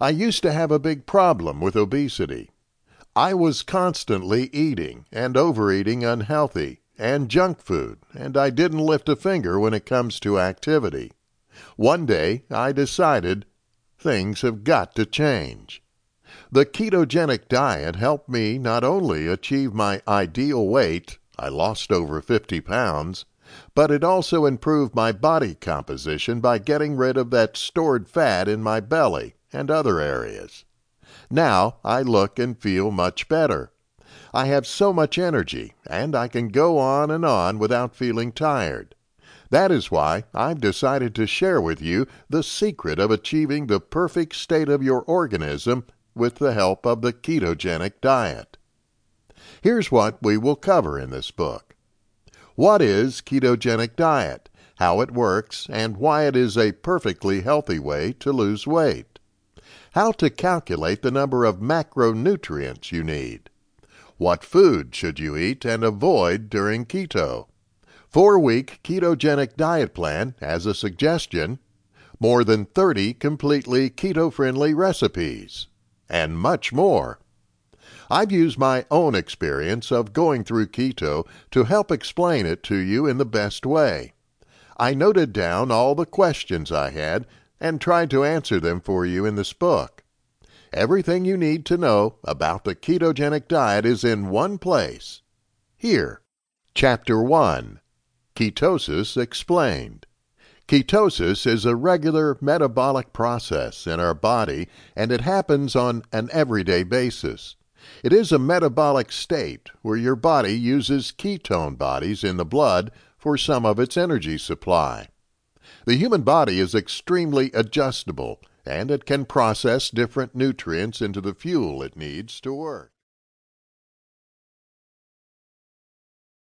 I used to have a big problem with obesity. I was constantly eating and overeating unhealthy and junk food, and I didn't lift a finger when it comes to activity. One day I decided things have got to change. The ketogenic diet helped me not only achieve my ideal weight, I lost over 50 pounds, but it also improved my body composition by getting rid of that stored fat in my belly and other areas. Now I look and feel much better. I have so much energy, and I can go on and on without feeling tired. That is why I've decided to share with you the secret of achieving the perfect state of your organism with the help of the ketogenic diet. Here's what we will cover in this book. What is ketogenic diet, how it works, and why it is a perfectly healthy way to lose weight how to calculate the number of macronutrients you need, what food should you eat and avoid during keto, four week ketogenic diet plan as a suggestion, more than 30 completely keto friendly recipes, and much more. I've used my own experience of going through keto to help explain it to you in the best way. I noted down all the questions I had and tried to answer them for you in this book. Everything you need to know about the ketogenic diet is in one place. Here. Chapter 1 Ketosis Explained. Ketosis is a regular metabolic process in our body and it happens on an everyday basis. It is a metabolic state where your body uses ketone bodies in the blood for some of its energy supply. The human body is extremely adjustable and it can process different nutrients into the fuel it needs to work.